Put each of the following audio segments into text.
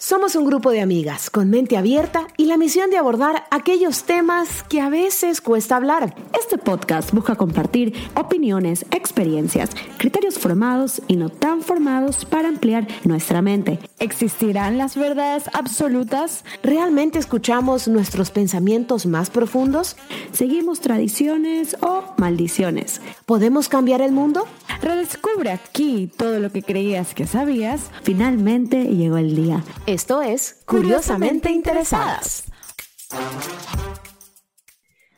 Somos un grupo de amigas con mente abierta y la misión de abordar aquellos temas que a veces cuesta hablar. Este podcast busca compartir opiniones, experiencias, criterios formados y no tan formados para ampliar nuestra mente. ¿Existirán las verdades absolutas? ¿Realmente escuchamos nuestros pensamientos más profundos? ¿Seguimos tradiciones o maldiciones? ¿Podemos cambiar el mundo? Redescubre aquí todo lo que creías que sabías. Finalmente llegó el día. Esto es Curiosamente Interesadas.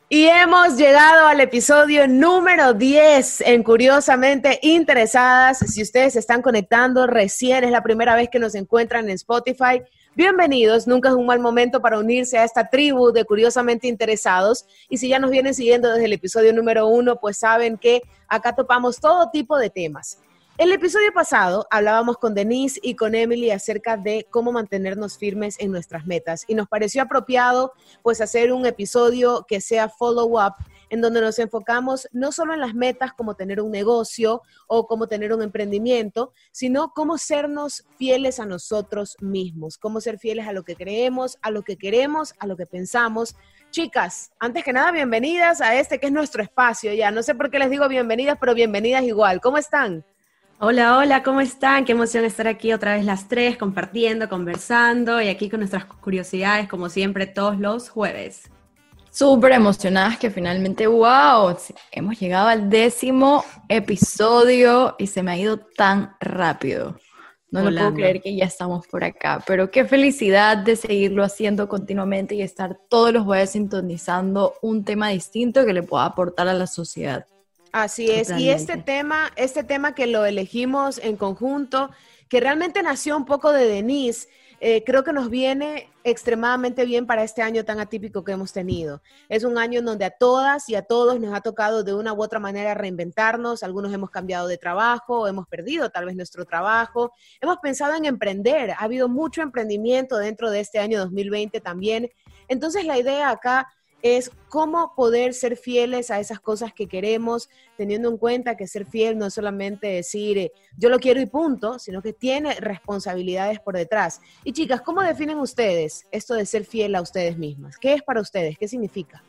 Y hemos llegado al episodio número 10 en Curiosamente Interesadas. Si ustedes se están conectando recién, es la primera vez que nos encuentran en Spotify. Bienvenidos, nunca es un mal momento para unirse a esta tribu de curiosamente interesados. Y si ya nos vienen siguiendo desde el episodio número uno, pues saben que acá topamos todo tipo de temas. El episodio pasado hablábamos con Denise y con Emily acerca de cómo mantenernos firmes en nuestras metas y nos pareció apropiado pues hacer un episodio que sea follow-up en donde nos enfocamos no solo en las metas como tener un negocio o como tener un emprendimiento, sino cómo sernos fieles a nosotros mismos, cómo ser fieles a lo que creemos, a lo que queremos, a lo que pensamos. Chicas, antes que nada, bienvenidas a este que es nuestro espacio ya. No sé por qué les digo bienvenidas, pero bienvenidas igual. ¿Cómo están? Hola, hola, ¿cómo están? Qué emoción estar aquí otra vez las tres, compartiendo, conversando y aquí con nuestras curiosidades, como siempre, todos los jueves. Súper emocionadas que finalmente, wow, hemos llegado al décimo episodio y se me ha ido tan rápido. No lo puedo creer que ya estamos por acá, pero qué felicidad de seguirlo haciendo continuamente y estar todos los jueves sintonizando un tema distinto que le pueda aportar a la sociedad. Así es, y este tema, este tema que lo elegimos en conjunto, que realmente nació un poco de Denise, eh, creo que nos viene extremadamente bien para este año tan atípico que hemos tenido. Es un año en donde a todas y a todos nos ha tocado de una u otra manera reinventarnos, algunos hemos cambiado de trabajo, hemos perdido tal vez nuestro trabajo, hemos pensado en emprender, ha habido mucho emprendimiento dentro de este año 2020 también. Entonces la idea acá es cómo poder ser fieles a esas cosas que queremos, teniendo en cuenta que ser fiel no es solamente decir eh, yo lo quiero y punto, sino que tiene responsabilidades por detrás. Y chicas, ¿cómo definen ustedes esto de ser fiel a ustedes mismas? ¿Qué es para ustedes? ¿Qué significa?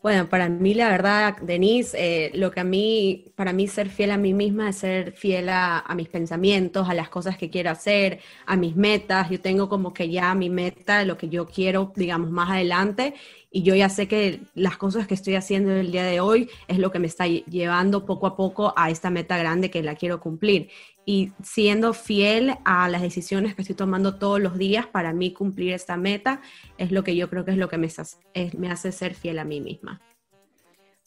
Bueno, para mí la verdad, Denise, eh, lo que a mí, para mí ser fiel a mí misma es ser fiel a, a, mis pensamientos, a las cosas que quiero hacer, a mis metas. Yo tengo como que ya mi meta, lo que yo quiero, digamos, más adelante, y yo ya sé que las cosas que estoy haciendo el día de hoy es lo que me está llevando poco a poco a esta meta grande que la quiero cumplir y siendo fiel a las decisiones que estoy tomando todos los días para mí cumplir esta meta es lo que yo creo que es lo que me, me hace ser fiel a mí misma.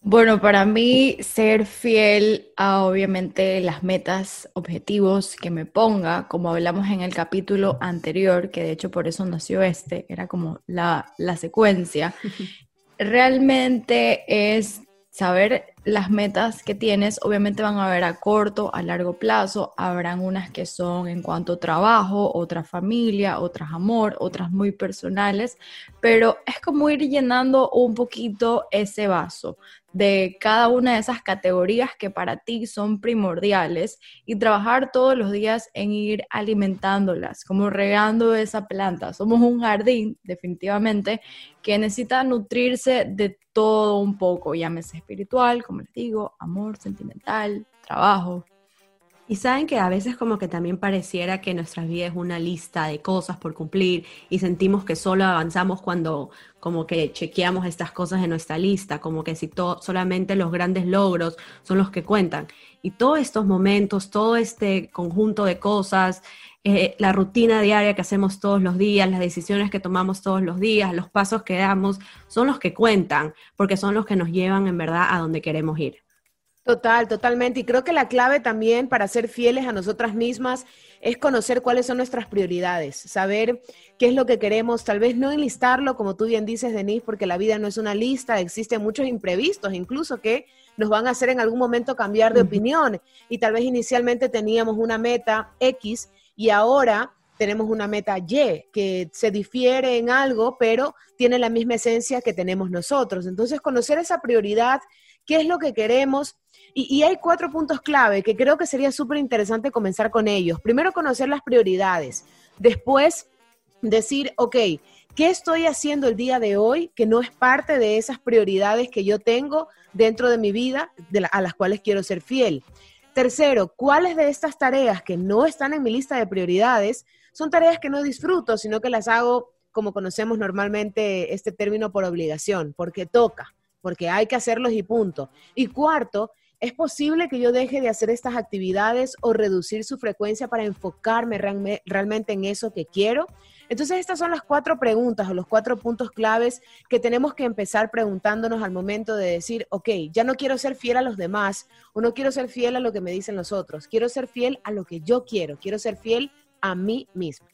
Bueno, para mí ser fiel a obviamente las metas, objetivos que me ponga, como hablamos en el capítulo anterior, que de hecho por eso nació este, era como la, la secuencia, realmente es saber las metas que tienes, obviamente van a haber a corto, a largo plazo, habrán unas que son en cuanto a trabajo, otras familia, otras amor, otras muy personales, pero es como ir llenando un poquito ese vaso de cada una de esas categorías que para ti son primordiales y trabajar todos los días en ir alimentándolas, como regando esa planta. Somos un jardín, definitivamente, que necesita nutrirse de todo un poco, llámese espiritual, como les digo, amor, sentimental, trabajo. Y saben que a veces como que también pareciera que nuestra vida es una lista de cosas por cumplir y sentimos que solo avanzamos cuando como que chequeamos estas cosas en nuestra lista, como que si solamente los grandes logros son los que cuentan. Y todos estos momentos, todo este conjunto de cosas, eh, la rutina diaria que hacemos todos los días, las decisiones que tomamos todos los días, los pasos que damos, son los que cuentan, porque son los que nos llevan en verdad a donde queremos ir. Total, totalmente. Y creo que la clave también para ser fieles a nosotras mismas es conocer cuáles son nuestras prioridades, saber qué es lo que queremos, tal vez no enlistarlo, como tú bien dices, Denise, porque la vida no es una lista, existen muchos imprevistos, incluso que nos van a hacer en algún momento cambiar de opinión. Y tal vez inicialmente teníamos una meta X y ahora tenemos una meta Y, que se difiere en algo, pero tiene la misma esencia que tenemos nosotros. Entonces, conocer esa prioridad, qué es lo que queremos y, hay cuatro puntos clave que creo que sería súper interesante comenzar con ellos. Primero, conocer las prioridades. Después, decir, ok, ¿qué estoy haciendo el día de hoy que no es parte de esas prioridades que yo tengo dentro de mi vida a las cuales quiero ser fiel? Tercero, ¿cuáles de estas tareas que no están en mi lista de prioridades son tareas que no disfruto, sino que las hago como conocemos normalmente este término por obligación, porque toca, porque hay que hacerlos y punto. Y cuarto, ¿es posible que yo deje de hacer estas actividades o reducir su frecuencia para enfocarme realmente en eso que quiero? Entonces, estas son las cuatro preguntas o los cuatro puntos claves que tenemos que empezar preguntándonos al momento de decir, ok, ya no quiero ser fiel a los demás o no quiero ser fiel a lo que me dicen los otros, quiero ser fiel a lo que yo quiero, quiero ser fiel a mí mismo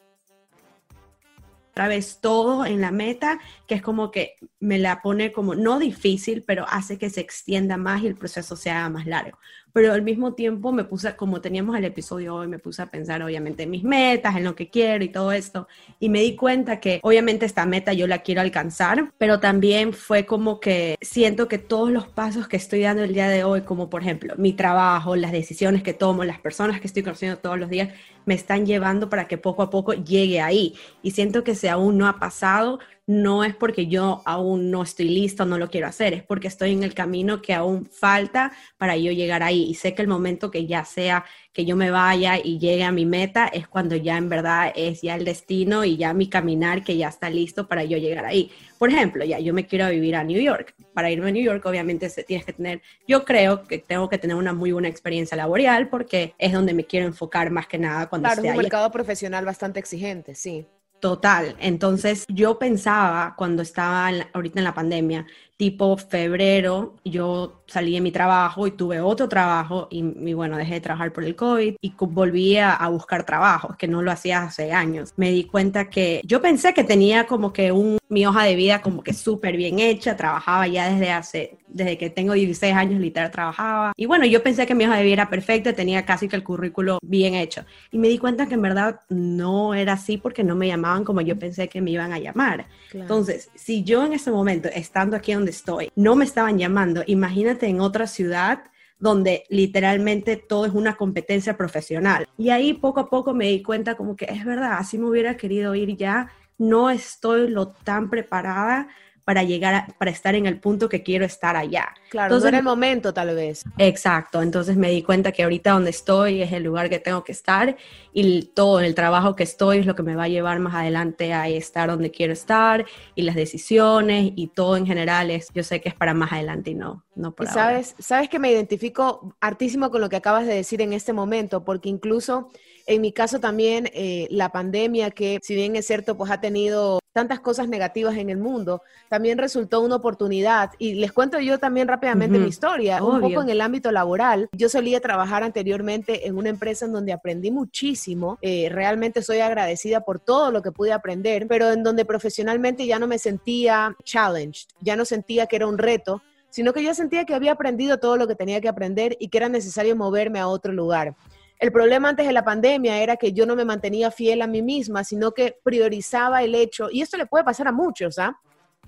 otra vez todo en la meta, que es como que me la pone como no difícil, pero hace que se extienda más y el proceso sea más largo pero al mismo tiempo me puse, como teníamos el episodio hoy, me puse a pensar obviamente en mis metas, en lo que quiero y todo esto, y me di cuenta que obviamente esta meta yo la quiero alcanzar, pero también fue como que siento que todos los pasos que estoy dando el día de hoy, como por ejemplo mi trabajo, las decisiones que tomo, las personas que estoy conociendo todos los días, me están llevando para que poco a poco llegue ahí. Y siento que si aún no ha pasado, no es porque yo aún no estoy listo, no lo quiero hacer, es porque estoy en el camino que aún falta para yo llegar ahí. Y sé que el momento que ya sea que yo me vaya y llegue a mi meta es cuando ya en verdad es ya el destino y ya mi caminar que ya está listo para yo llegar ahí. Por ejemplo, ya yo me quiero vivir a New York. Para irme a New York, obviamente se, tienes que tener, yo creo que tengo que tener una muy buena experiencia laboral porque es donde me quiero enfocar más que nada cuando claro, esté es un mercado profesional bastante exigente, sí. Total. Entonces yo pensaba cuando estaba ahorita en la pandemia, tipo febrero, yo salí de mi trabajo y tuve otro trabajo y, bueno, dejé de trabajar por el COVID y volví a, buscar trabajo, que no lo hacía hace años. Me di cuenta que yo pensé que tenía como que un, mi hoja de vida como que súper bien hecha, trabajaba ya desde hace, desde que tengo 16 años literal trabajaba. Y bueno, yo pensé que mi hoja de vida era perfecta, tenía casi que el currículo bien hecho. Y me di cuenta que en verdad no era así porque no me llamaban como yo pensé que me iban a llamar. Entonces, si yo en ese momento, estando aquí donde estoy, no me estaban llamando, imagínate en otra ciudad donde literalmente todo es una competencia profesional. Y ahí poco a poco me di cuenta como que es verdad, así me hubiera querido ir ya, no estoy lo tan preparada para llegar, para estar en el punto que quiero estar allá. Claro, Entonces, no el momento tal vez. Exacto, entonces me di cuenta que ahorita donde estoy es el lugar que tengo que estar y todo el trabajo que estoy es lo que me va a llevar más adelante a estar donde quiero estar y las decisiones y todo en general es, yo sé que es para más adelante y no, no por sabes, Sabes que me identifico hartísimo con lo que acabas de decir en este momento, porque incluso en mi caso también eh, la pandemia, que si bien es cierto, pues ha tenido tantas cosas negativas en el mundo, también resultó una oportunidad. Y les cuento yo también rápidamente mi historia, un poco en el ámbito laboral. Yo solía trabajar anteriormente en una empresa en donde aprendí muchísimo. Eh, realmente soy agradecida por todo lo que pude aprender, pero en donde profesionalmente ya no me sentía challenged, ya no sentía que era un reto sino que yo sentía que había aprendido todo lo que tenía que aprender y que era necesario moverme a otro lugar. El problema antes de la pandemia era que yo no me mantenía fiel a mí misma, sino que priorizaba el hecho, y esto le puede pasar a muchos, ¿ah?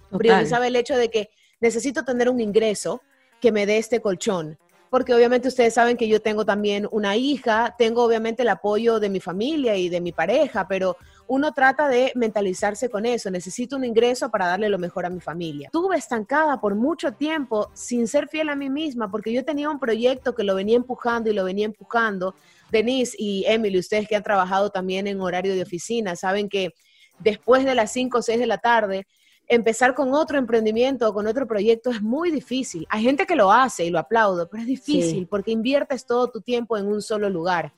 Priorizaba el hecho de que necesito tener un ingreso que me dé este colchón. Porque obviamente ustedes saben que yo tengo también una hija, tengo obviamente el apoyo de mi familia y de mi pareja, pero uno trata de mentalizarse con eso. Necesito un ingreso para darle lo mejor a mi familia. Estuve estancada por mucho tiempo sin ser fiel a mí misma porque yo tenía un proyecto que lo venía empujando y lo venía empujando Denise y Emily, ustedes que han trabajado también en horario de oficina, saben que después de las 5 o 6 de la tarde, empezar con otro emprendimiento o con otro proyecto es muy difícil. Hay gente que lo hace y lo aplaudo, pero es difícil porque inviertes todo tu tiempo en un solo lugar.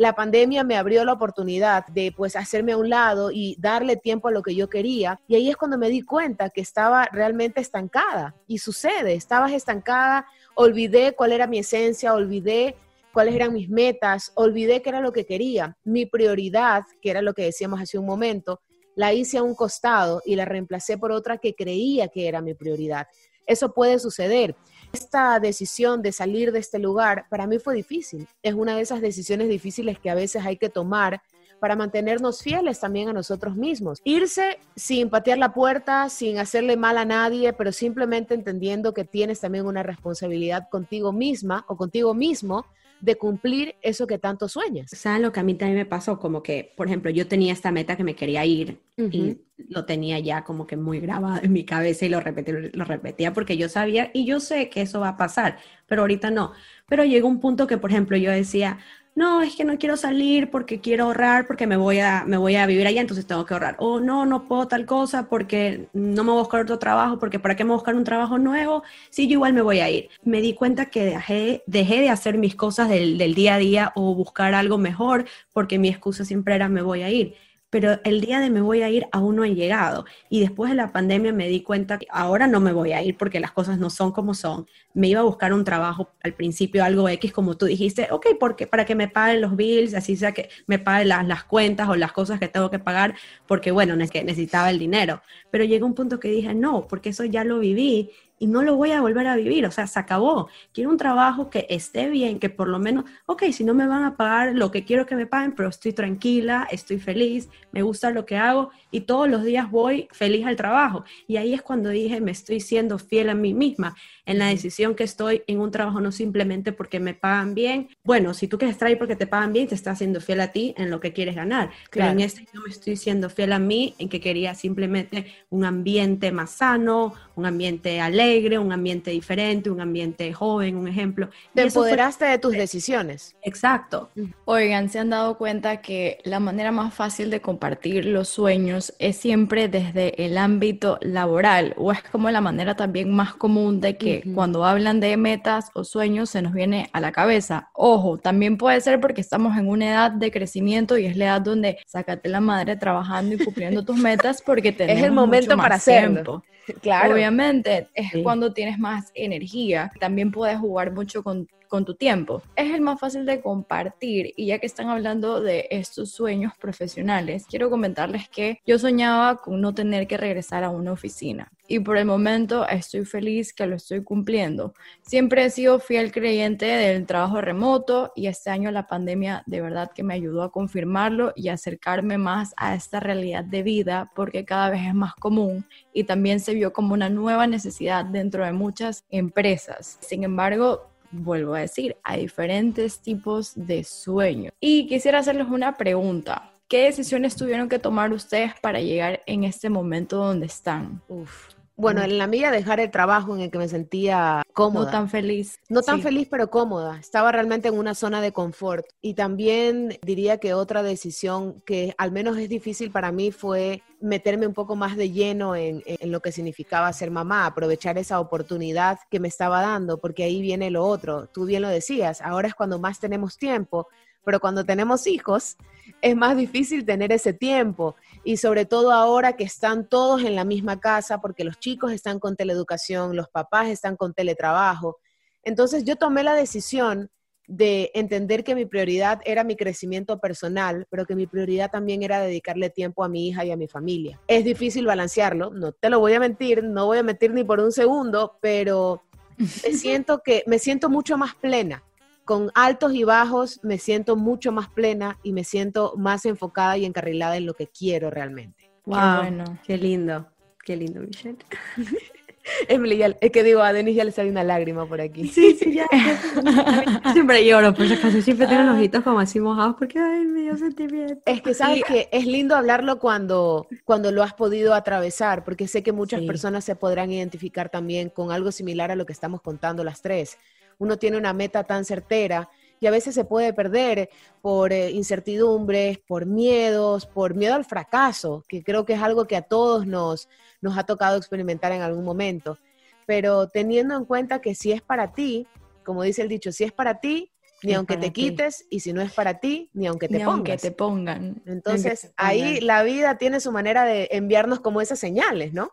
La pandemia me abrió la oportunidad de pues hacerme a un lado y darle tiempo a lo que yo quería y ahí es cuando me di cuenta que estaba realmente estancada y sucede, estabas estancada, olvidé cuál era mi esencia, olvidé cuáles eran mis metas, olvidé qué era lo que quería. Mi prioridad, que era lo que decíamos hace un momento, la hice a un costado y la reemplacé por otra que creía que era mi prioridad. Eso puede suceder. Esta decisión de salir de este lugar para mí fue difícil. Es una de esas decisiones difíciles que a veces hay que tomar para mantenernos fieles también a nosotros mismos. Irse sin patear la puerta, sin hacerle mal a nadie, pero simplemente entendiendo que tienes también una responsabilidad contigo misma o contigo mismo de cumplir eso que tanto sueñas. ¿Saben lo que a mí también me pasó? Como que, por ejemplo, yo tenía esta meta que me quería ir y lo tenía ya como que muy grabado en mi cabeza y lo repetía, lo repetía porque yo sabía y yo sé que eso va a pasar, pero ahorita no. Pero llegó un punto que, por ejemplo, yo decía, no, es que no quiero salir porque quiero ahorrar, porque me voy a, me voy a vivir allá, entonces tengo que ahorrar. O no, no puedo tal cosa porque no me voy a buscar otro trabajo, porque ¿para qué me voy a buscar un trabajo nuevo? Sí, yo igual me voy a ir. Me di cuenta que dejé, dejé de hacer mis cosas del, del día a día o buscar algo mejor porque mi excusa siempre era me voy a ir pero el día de me voy a ir aún no he llegado. Y después de la pandemia me di cuenta que ahora no me voy a ir porque las cosas no son como son. Me iba a buscar un trabajo al principio, algo X, como tú dijiste, ok, porque para que me paguen los bills, así sea que me paguen las, las cuentas o las cosas que tengo que pagar, porque bueno, necesitaba el dinero. Pero llegó un punto que dije, no, porque eso ya lo viví y no lo voy a volver a vivir, o sea, se acabó. Quiero un trabajo que esté bien, que por lo menos, ok, si no me van a pagar lo que quiero que me paguen, pero estoy tranquila, estoy feliz, me gusta lo que hago y todos los días voy feliz al trabajo. Y ahí es cuando dije, me estoy siendo fiel a mí misma en la decisión que estoy en un trabajo, no simplemente porque me pagan bien. Bueno, si tú quieres ahí porque te pagan bien, te estás siendo fiel a ti en lo que quieres ganar. Pero en este yo me estoy siendo fiel a mí en que quería simplemente un ambiente más sano, un ambiente alegre un ambiente diferente, un ambiente joven, un ejemplo. Te empoderaste de tus decisiones. Exacto. Oigan, ¿se han dado cuenta que la manera más fácil de compartir los sueños es siempre desde el ámbito laboral? ¿O es como la manera también más común de que cuando hablan de metas o sueños se nos viene a la cabeza? Ojo, también puede ser porque estamos en una edad de crecimiento y es la edad donde sácate la madre trabajando y cumpliendo tus metas porque tenemos Es el momento para hacerlo. Claro. Obviamente, es cuando tienes más energía. También puedes jugar mucho con con tu tiempo. Es el más fácil de compartir y ya que están hablando de estos sueños profesionales, quiero comentarles que yo soñaba con no tener que regresar a una oficina y por el momento estoy feliz que lo estoy cumpliendo. Siempre he sido fiel creyente del trabajo remoto y este año la pandemia de verdad que me ayudó a confirmarlo y acercarme más a esta realidad de vida porque cada vez es más común y también se vio como una nueva necesidad dentro de muchas empresas. Sin embargo, vuelvo a decir, hay diferentes tipos de sueños. Y quisiera hacerles una pregunta. ¿Qué decisiones tuvieron que tomar ustedes para llegar en este momento donde están? Uf. Bueno, en la mía dejar el trabajo en el que me sentía cómoda. No tan feliz. No tan feliz, pero cómoda. Estaba realmente en una zona de confort. Y también diría que otra decisión que al menos es difícil para mí fue meterme un poco más de lleno en, en, lo que significaba ser mamá, aprovechar esa oportunidad que me estaba dando, porque ahí viene lo otro. Tú bien lo decías, ahora es cuando más tenemos tiempo, pero cuando tenemos hijos es más difícil tener ese tiempo y sobre todo ahora que están todos en la misma casa porque los chicos están con teleeducación, los papás están con teletrabajo. Entonces yo tomé la decisión de entender que mi prioridad era mi crecimiento personal, pero que mi prioridad también era dedicarle tiempo a mi hija y a mi familia. Es difícil balancearlo, no te lo voy a mentir, no voy a mentir ni por un segundo, pero me siento que me siento mucho más plena con altos y bajos me siento mucho más plena y me siento más enfocada y encarrilada en lo que quiero realmente. Wow, qué bueno, qué lindo, qué lindo, Michelle. Emily, es que digo, a Denis ya le sale una lágrima por aquí. Sí, sí, ya. siempre lloro, por si acaso, siempre tengo los ojitos como así mojados porque, ay, me dio sentimiento. Es que sabes que es lindo hablarlo cuando, cuando lo has podido atravesar, porque sé que muchas personas se podrán identificar también con algo similar a lo que estamos contando las tres uno tiene una meta tan certera y a veces se puede perder por eh, incertidumbres, por miedos, por miedo al fracaso, que creo que es algo que a todos nos, nos ha tocado experimentar en algún momento. Pero teniendo en cuenta que si es para ti, como dice el dicho, si es para ti, ni aunque te quites, y si no es para ti, ni aunque te ni Aunque te pongan. Entonces, ahí la vida tiene su manera de enviarnos como esas señales, ¿no?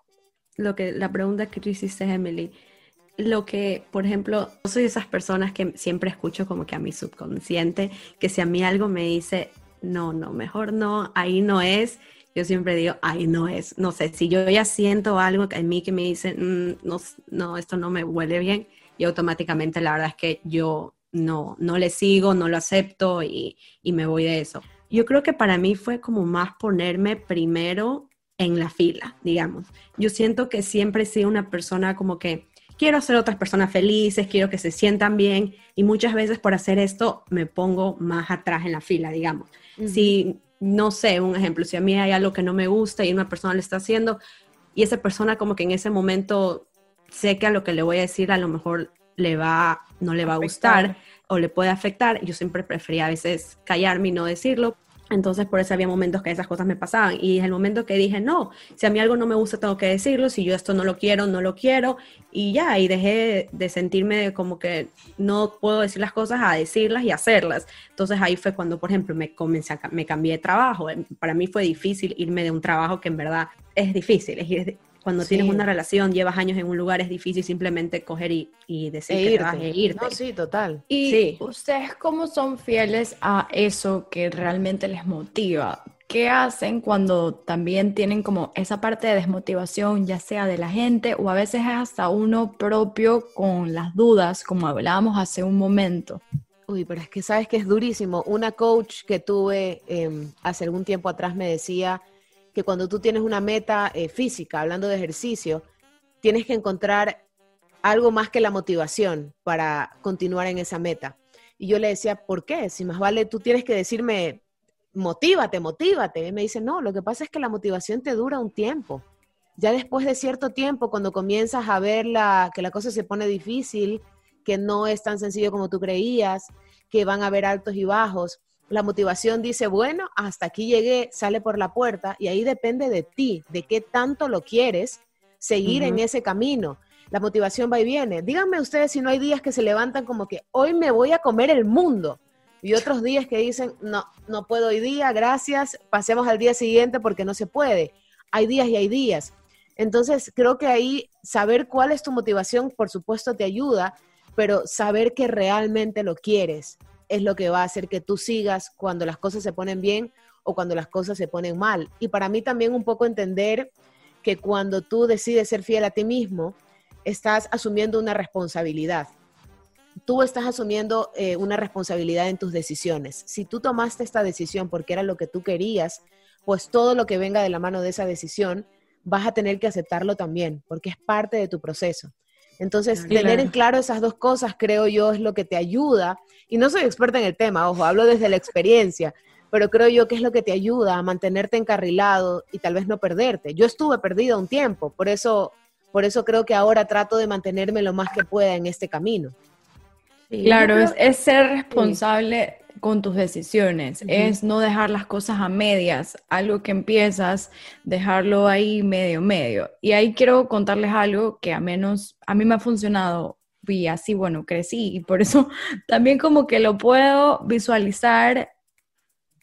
Lo que la pregunta que tú hiciste, Emily, lo que, por ejemplo, soy de esas personas que siempre escucho como que a mi subconsciente, que si a mí algo me dice, no, no, mejor no, ahí no es, yo siempre digo, ahí no es. No sé, si yo ya siento algo en mí que me dice, mm, no, no, esto no me huele bien, y automáticamente la verdad es que yo no, no le sigo, no lo acepto y, y me voy de eso. Yo creo que para mí fue como más ponerme primero en la fila, digamos. Yo siento que siempre he sido una persona como que quiero hacer a otras personas felices, quiero que se sientan bien y muchas veces por hacer esto me pongo más atrás en la fila, digamos. Si, no sé, un ejemplo, si a mí hay algo que no me gusta y una persona lo está haciendo y esa persona como que en ese momento sé que a lo que le voy a decir a lo mejor le va, no le va a gustar o le puede afectar, yo siempre prefería a veces callarme y no decirlo entonces, por eso había momentos que esas cosas me pasaban. Y es el momento que dije, no, si a mí algo no me gusta, tengo que decirlo. Si yo esto no lo quiero, no lo quiero. Y ya, y dejé de sentirme como que no puedo decir las cosas a decirlas y hacerlas. Entonces, ahí fue cuando, por ejemplo, me, comencé a, me cambié de trabajo. Para mí fue difícil irme de un trabajo que en verdad es difícil. Es, cuando tienes una relación, llevas años en un lugar, es difícil simplemente coger y, y decir e que irte. Te vas a irte. No, sí, total. ¿Y ustedes cómo son fieles a eso que realmente les motiva? ¿Qué hacen cuando también tienen como esa parte de desmotivación, ya sea de la gente o a veces es hasta uno propio con las dudas, como hablábamos hace un momento? Uy, pero es que sabes que es durísimo. Una coach que tuve em, hace algún tiempo atrás me decía, que cuando tú tienes una meta eh, física, hablando de ejercicio, tienes que encontrar algo más que la motivación para continuar en esa meta. Y yo le decía, ¿por qué? Si más vale, tú tienes que decirme, motívate, motívate. Y me dice, no, lo que pasa es que la motivación te dura un tiempo. Ya después de cierto tiempo, cuando comienzas a ver la, que la cosa se pone difícil, que no es tan sencillo como tú creías, que van a haber altos y bajos, la motivación dice, bueno, hasta aquí llegué, sale por la puerta y ahí depende de ti, de qué tanto lo quieres seguir en ese camino. La motivación va y viene. Díganme ustedes si no hay días que se levantan como que hoy me voy a comer el mundo y otros días que dicen, no, no puedo hoy día, gracias, pasemos al día siguiente porque no se puede. Hay días y hay días. Entonces, creo que ahí saber cuál es tu motivación, por supuesto, te ayuda, pero saber que realmente lo quieres es lo que va a hacer que tú sigas cuando las cosas se ponen bien o cuando las cosas se ponen mal. Y para mí también un poco entender que cuando tú decides ser fiel a ti mismo, estás asumiendo una responsabilidad. Tú estás asumiendo eh, una responsabilidad en tus decisiones. Si tú tomaste esta decisión porque era lo que tú querías, pues todo lo que venga de la mano de esa decisión, vas a tener que aceptarlo también, porque es parte de tu proceso. Entonces, tener en claro esas dos cosas, creo yo, es lo que te ayuda. Y no soy experta en el tema, ojo, hablo desde la experiencia, pero creo yo que es lo que te ayuda a mantenerte encarrilado y tal vez no perderte. Yo estuve perdida un tiempo, por eso, por eso creo que ahora trato de mantenerme lo más que pueda en este camino. claro, es, ser responsable con tus decisiones, es no dejar las cosas a medias, algo que empiezas, dejarlo ahí medio, medio. Y ahí quiero contarles algo que a menos a mí me ha funcionado y así, bueno, crecí y por eso también como que lo puedo visualizar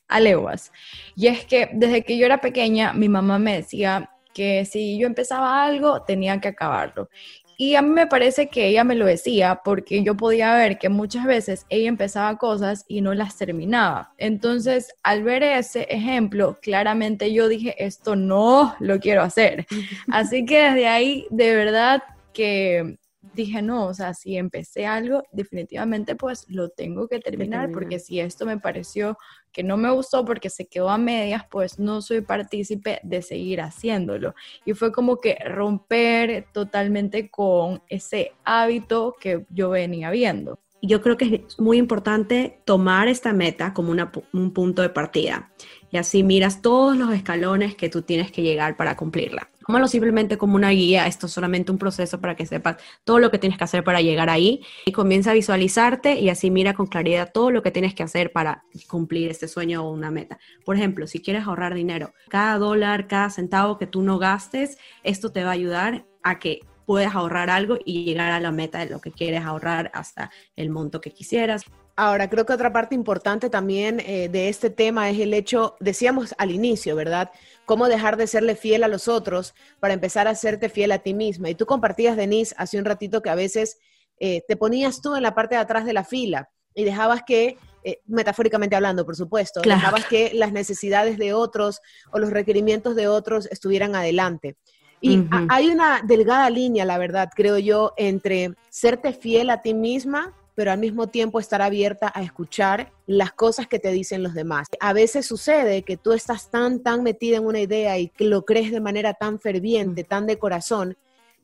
a leguas. Y es que desde que yo era pequeña, mi mamá me decía que si yo empezaba algo, tenía que acabarlo. Y a mí me parece que ella me lo decía porque yo podía ver que muchas veces ella empezaba cosas y no las terminaba. Entonces, al ver ese ejemplo, claramente yo dije, esto no lo quiero hacer. Así que desde ahí, de verdad que dije, no, o sea, si empecé algo, definitivamente pues lo tengo que terminar, porque si esto me pareció que no me gustó porque se quedó a medias, pues no soy partícipe de seguir haciéndolo. Y fue como que romper totalmente con ese hábito que yo venía viendo. Yo creo que es muy importante tomar esta meta como un punto de partida y así miras todos los escalones que tú tienes que llegar para cumplirla. Tómalo simplemente como una guía, esto es solamente un proceso para que sepas todo lo que tienes que hacer para llegar ahí y comienza a visualizarte y así mira con claridad todo lo que tienes que hacer para cumplir este sueño o una meta. Por ejemplo, si quieres ahorrar dinero, cada dólar, cada centavo que tú no gastes, esto te va a ayudar a que puedas ahorrar algo y llegar a la meta de lo que quieres ahorrar hasta el monto que quisieras. Ahora, creo que otra parte importante también eh, de este tema es el hecho, decíamos al inicio, ¿verdad? Cómo dejar de serle fiel a los otros para empezar a serte fiel a ti misma. Y tú compartías, Denise, hace un ratito que a veces eh, te ponías tú en la parte de atrás de la fila y dejabas que, eh, metafóricamente hablando, por supuesto, dejabas que las necesidades de otros o los requerimientos de otros estuvieran adelante. Y hay una delgada línea, la verdad, creo yo, entre serte fiel a ti misma pero al mismo tiempo estar abierta a escuchar las cosas que te dicen los demás. A veces sucede que tú estás tan, tan metida en una idea y que lo crees de manera tan ferviente, tan de corazón,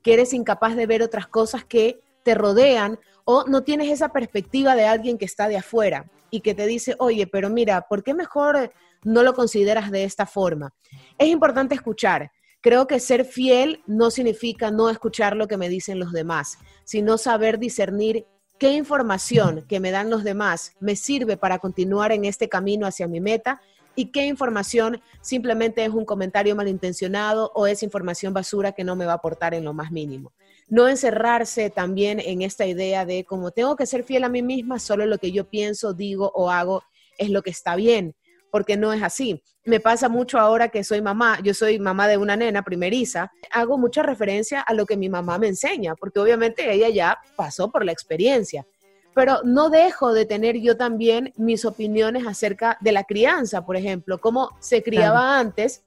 que eres incapaz de ver otras cosas que te rodean o no tienes esa perspectiva de alguien que está de afuera y que te dice, oye, pero mira, ¿por qué mejor no lo consideras de esta forma? Es importante escuchar. Creo que ser fiel no significa no escuchar lo que me dicen los demás, sino saber discernir qué información que me dan los demás me sirve para continuar en este camino hacia mi meta y qué información simplemente es un comentario malintencionado o es información basura que no me va a aportar en lo más mínimo. No encerrarse también en esta idea de como tengo que ser fiel a mí misma, solo lo que yo pienso, digo o hago es lo que está bien porque no es así. Me pasa mucho ahora que soy mamá, yo soy mamá de una nena primeriza, hago mucha referencia a lo que mi mamá me enseña, porque obviamente ella ya pasó por la experiencia, pero no dejo de tener yo también mis opiniones acerca de la crianza, por ejemplo, cómo se criaba antes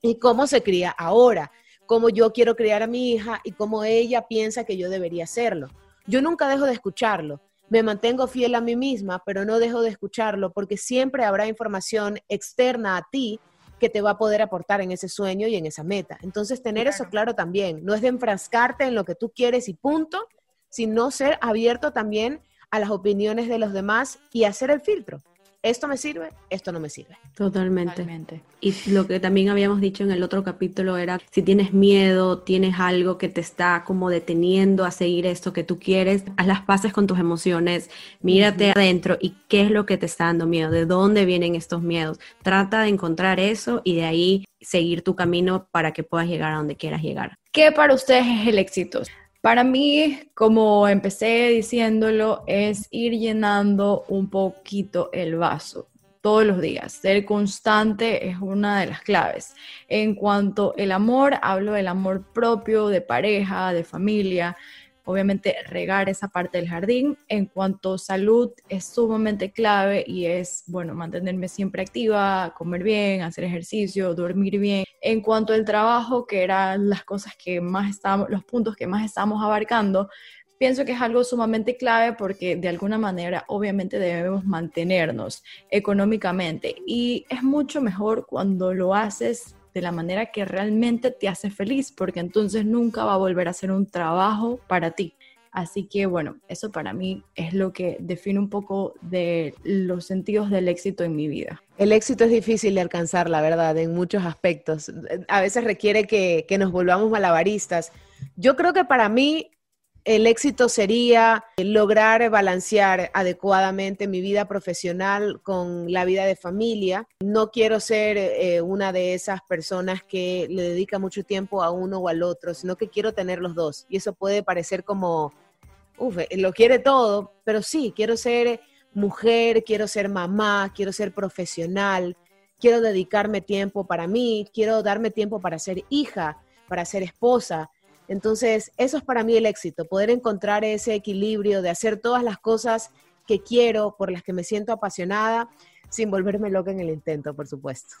y cómo se cría ahora, cómo yo quiero criar a mi hija y cómo ella piensa que yo debería hacerlo. Yo nunca dejo de escucharlo me mantengo fiel a mí misma, pero no dejo de escucharlo porque siempre habrá información externa a ti que te va a poder aportar en ese sueño y en esa meta. Entonces, tener eso claro también, no es de enfrascarte en lo que tú quieres y punto, sino ser abierto también a las opiniones de los demás y hacer el filtro esto me sirve, esto no me sirve. Totalmente. Y lo que también habíamos dicho en el otro capítulo era, si tienes miedo, tienes algo que te está como deteniendo a seguir esto que tú quieres, haz las paces con tus emociones, mírate adentro y qué es lo que te está dando miedo, de dónde vienen estos miedos. Trata de encontrar eso y de ahí seguir tu camino para que puedas llegar a donde quieras llegar. ¿Qué para ustedes es el éxito? Para mí, como empecé diciéndolo, es ir llenando un poquito el vaso todos los días. Ser constante es una de las claves. En cuanto al amor, hablo del amor propio, de pareja, de familia, obviamente regar esa parte del jardín. En cuanto a salud, es sumamente clave y es, bueno, mantenerme siempre activa, comer bien, hacer ejercicio, dormir bien. En cuanto al trabajo, que eran las cosas que más estamos, los puntos que más estamos abarcando, pienso que es algo sumamente clave porque de alguna manera obviamente debemos mantenernos económicamente y es mucho mejor cuando lo haces de la manera que realmente te hace feliz, porque entonces nunca va a volver a ser un trabajo para ti. Así que bueno, eso para mí es lo que define un poco de los sentidos del éxito en mi vida. El éxito es difícil de alcanzar, la verdad, en muchos aspectos. A veces requiere que, que nos volvamos malabaristas. Yo creo que para mí el éxito sería lograr balancear adecuadamente mi vida profesional con la vida de familia. No quiero ser eh, una de esas personas que le dedica mucho tiempo a uno o al otro, sino que quiero tener los dos. Y eso puede parecer como, uff, lo quiere todo, pero sí, quiero ser mujer, quiero ser mamá, quiero ser profesional, quiero dedicarme tiempo para mí, quiero darme tiempo para ser hija, para ser esposa entonces, eso es para mí el éxito, poder encontrar ese equilibrio de hacer todas las cosas que quiero, por las que me siento apasionada, sin volverme loca en el intento, por supuesto.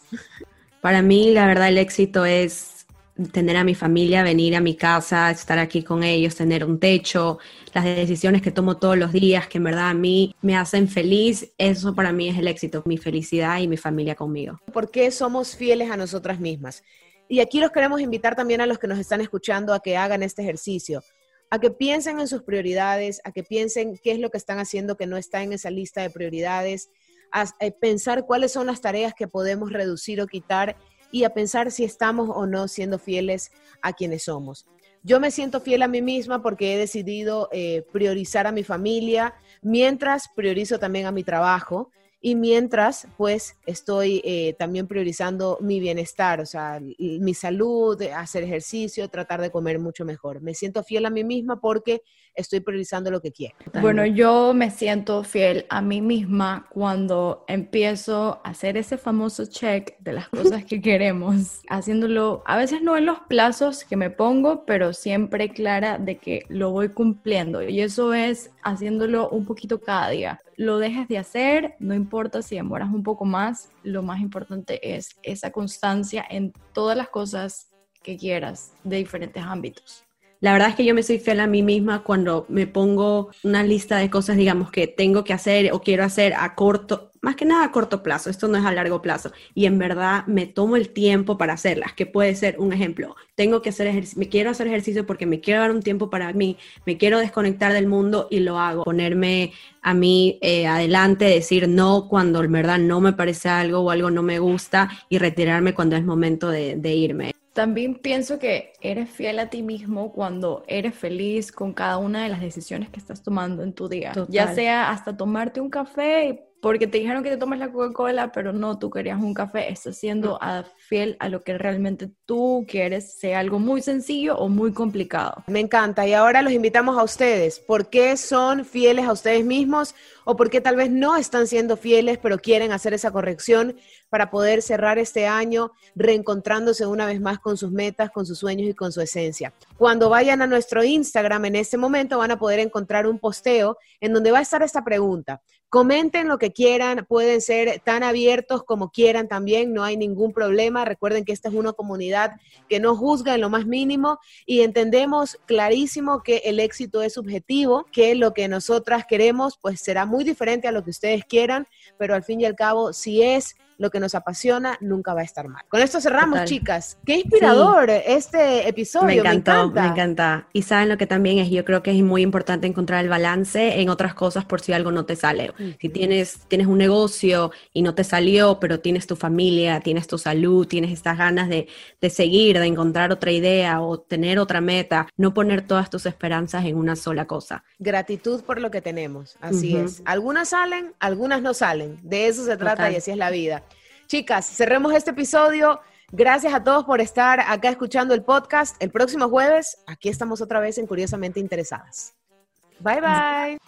Para mí, la verdad, el éxito es tener a mi familia, venir a mi casa, estar aquí con ellos, tener un techo, las decisiones que tomo todos los días, que en verdad a mí me hacen feliz, eso para mí es el éxito, mi felicidad y mi familia conmigo. ¿Por qué somos fieles a nosotras mismas? Y aquí los queremos invitar también a los que nos están escuchando a que hagan este ejercicio, a que piensen en sus prioridades, a que piensen qué es lo que están haciendo que no está en esa lista de prioridades, a, eh, pensar cuáles son las tareas que podemos reducir o quitar y a pensar si estamos o no siendo fieles a quienes somos. Yo me siento fiel a mí misma porque he decidido eh, priorizar a mi familia, mientras priorizo también a mi trabajo y mientras, pues, estoy eh, también priorizando mi bienestar, o sea, mi salud, hacer ejercicio, tratar de comer mucho mejor. Me siento fiel a mí misma porque estoy priorizando lo que quiero. Bueno, yo me siento fiel a mí misma cuando empiezo a hacer ese famoso check de las cosas que queremos, haciéndolo a veces no en los plazos que me pongo, pero siempre clara de que lo voy cumpliendo. Y eso es haciéndolo un poquito cada día. Lo dejes de hacer, no importa si demoras un poco más, lo más importante es esa constancia en todas las cosas que quieras de diferentes ámbitos. La verdad es que yo me soy fiel a mí misma cuando me pongo una lista de cosas, digamos, que tengo que hacer o quiero hacer a corto, más que nada a corto plazo, esto no es a largo plazo. Y en verdad me tomo el tiempo para hacerlas, que puede ser un ejemplo. Tengo que hacer ejercicio, me quiero hacer ejercicio porque me quiero dar un tiempo para mí, me quiero desconectar del mundo y lo hago. Ponerme a mí eh, adelante, decir no cuando en verdad no me parece algo o algo no me gusta y retirarme cuando es momento de, de irme. También pienso que eres fiel a ti mismo cuando eres feliz con cada una de las decisiones que estás tomando en tu día. Ya sea hasta tomarte un café porque te dijeron que te tomes la Coca-Cola, pero no, tú querías un café, estás siendo fiel a lo que realmente tú quieres, sea algo muy sencillo o muy complicado. Me encanta. Y ahora los invitamos a ustedes. ¿Por qué son fieles a ustedes mismos? ¿O por qué tal vez no están siendo fieles, pero quieren hacer esa corrección para poder cerrar este año reencontrándose una vez más con sus metas, con sus sueños y con su esencia? Cuando vayan a nuestro Instagram en este momento van a poder encontrar un posteo en donde va a estar esta pregunta. Comenten lo que quieran, pueden ser tan abiertos como quieran también, no hay ningún problema. Recuerden que esta es una comunidad que no juzga en lo más mínimo y entendemos clarísimo que el éxito es subjetivo, que lo que nosotras queremos pues será muy diferente a lo que ustedes quieran, pero al fin y al cabo, si es lo que nos apasiona nunca va a estar mal. Con esto cerramos, chicas. Qué inspirador este episodio. Me encantó, me, encanta. Y saben lo que también es, yo creo que es muy importante encontrar el balance en otras cosas por si algo no te sale. Si tienes, tienes un negocio y no te salió, pero tienes tu familia, tienes tu salud, tienes estas ganas de, de seguir, de encontrar otra idea o tener otra meta, no poner todas tus esperanzas en una sola cosa. Gratitud por lo que tenemos, así es. Algunas salen, algunas no salen. De eso se trata y así es la vida. Chicas, cerremos este episodio. Gracias a todos por estar acá escuchando el podcast. El próximo jueves, aquí estamos otra vez en Curiosamente Interesadas. Bye bye.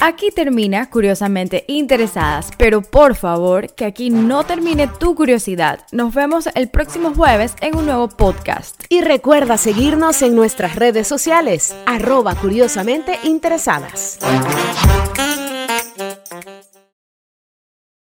Aquí termina Curiosamente Interesadas, pero por favor que aquí no termine tu curiosidad. Nos vemos el próximo jueves en un nuevo podcast. Y recuerda seguirnos en nuestras redes sociales, arroba curiosamente interesadas.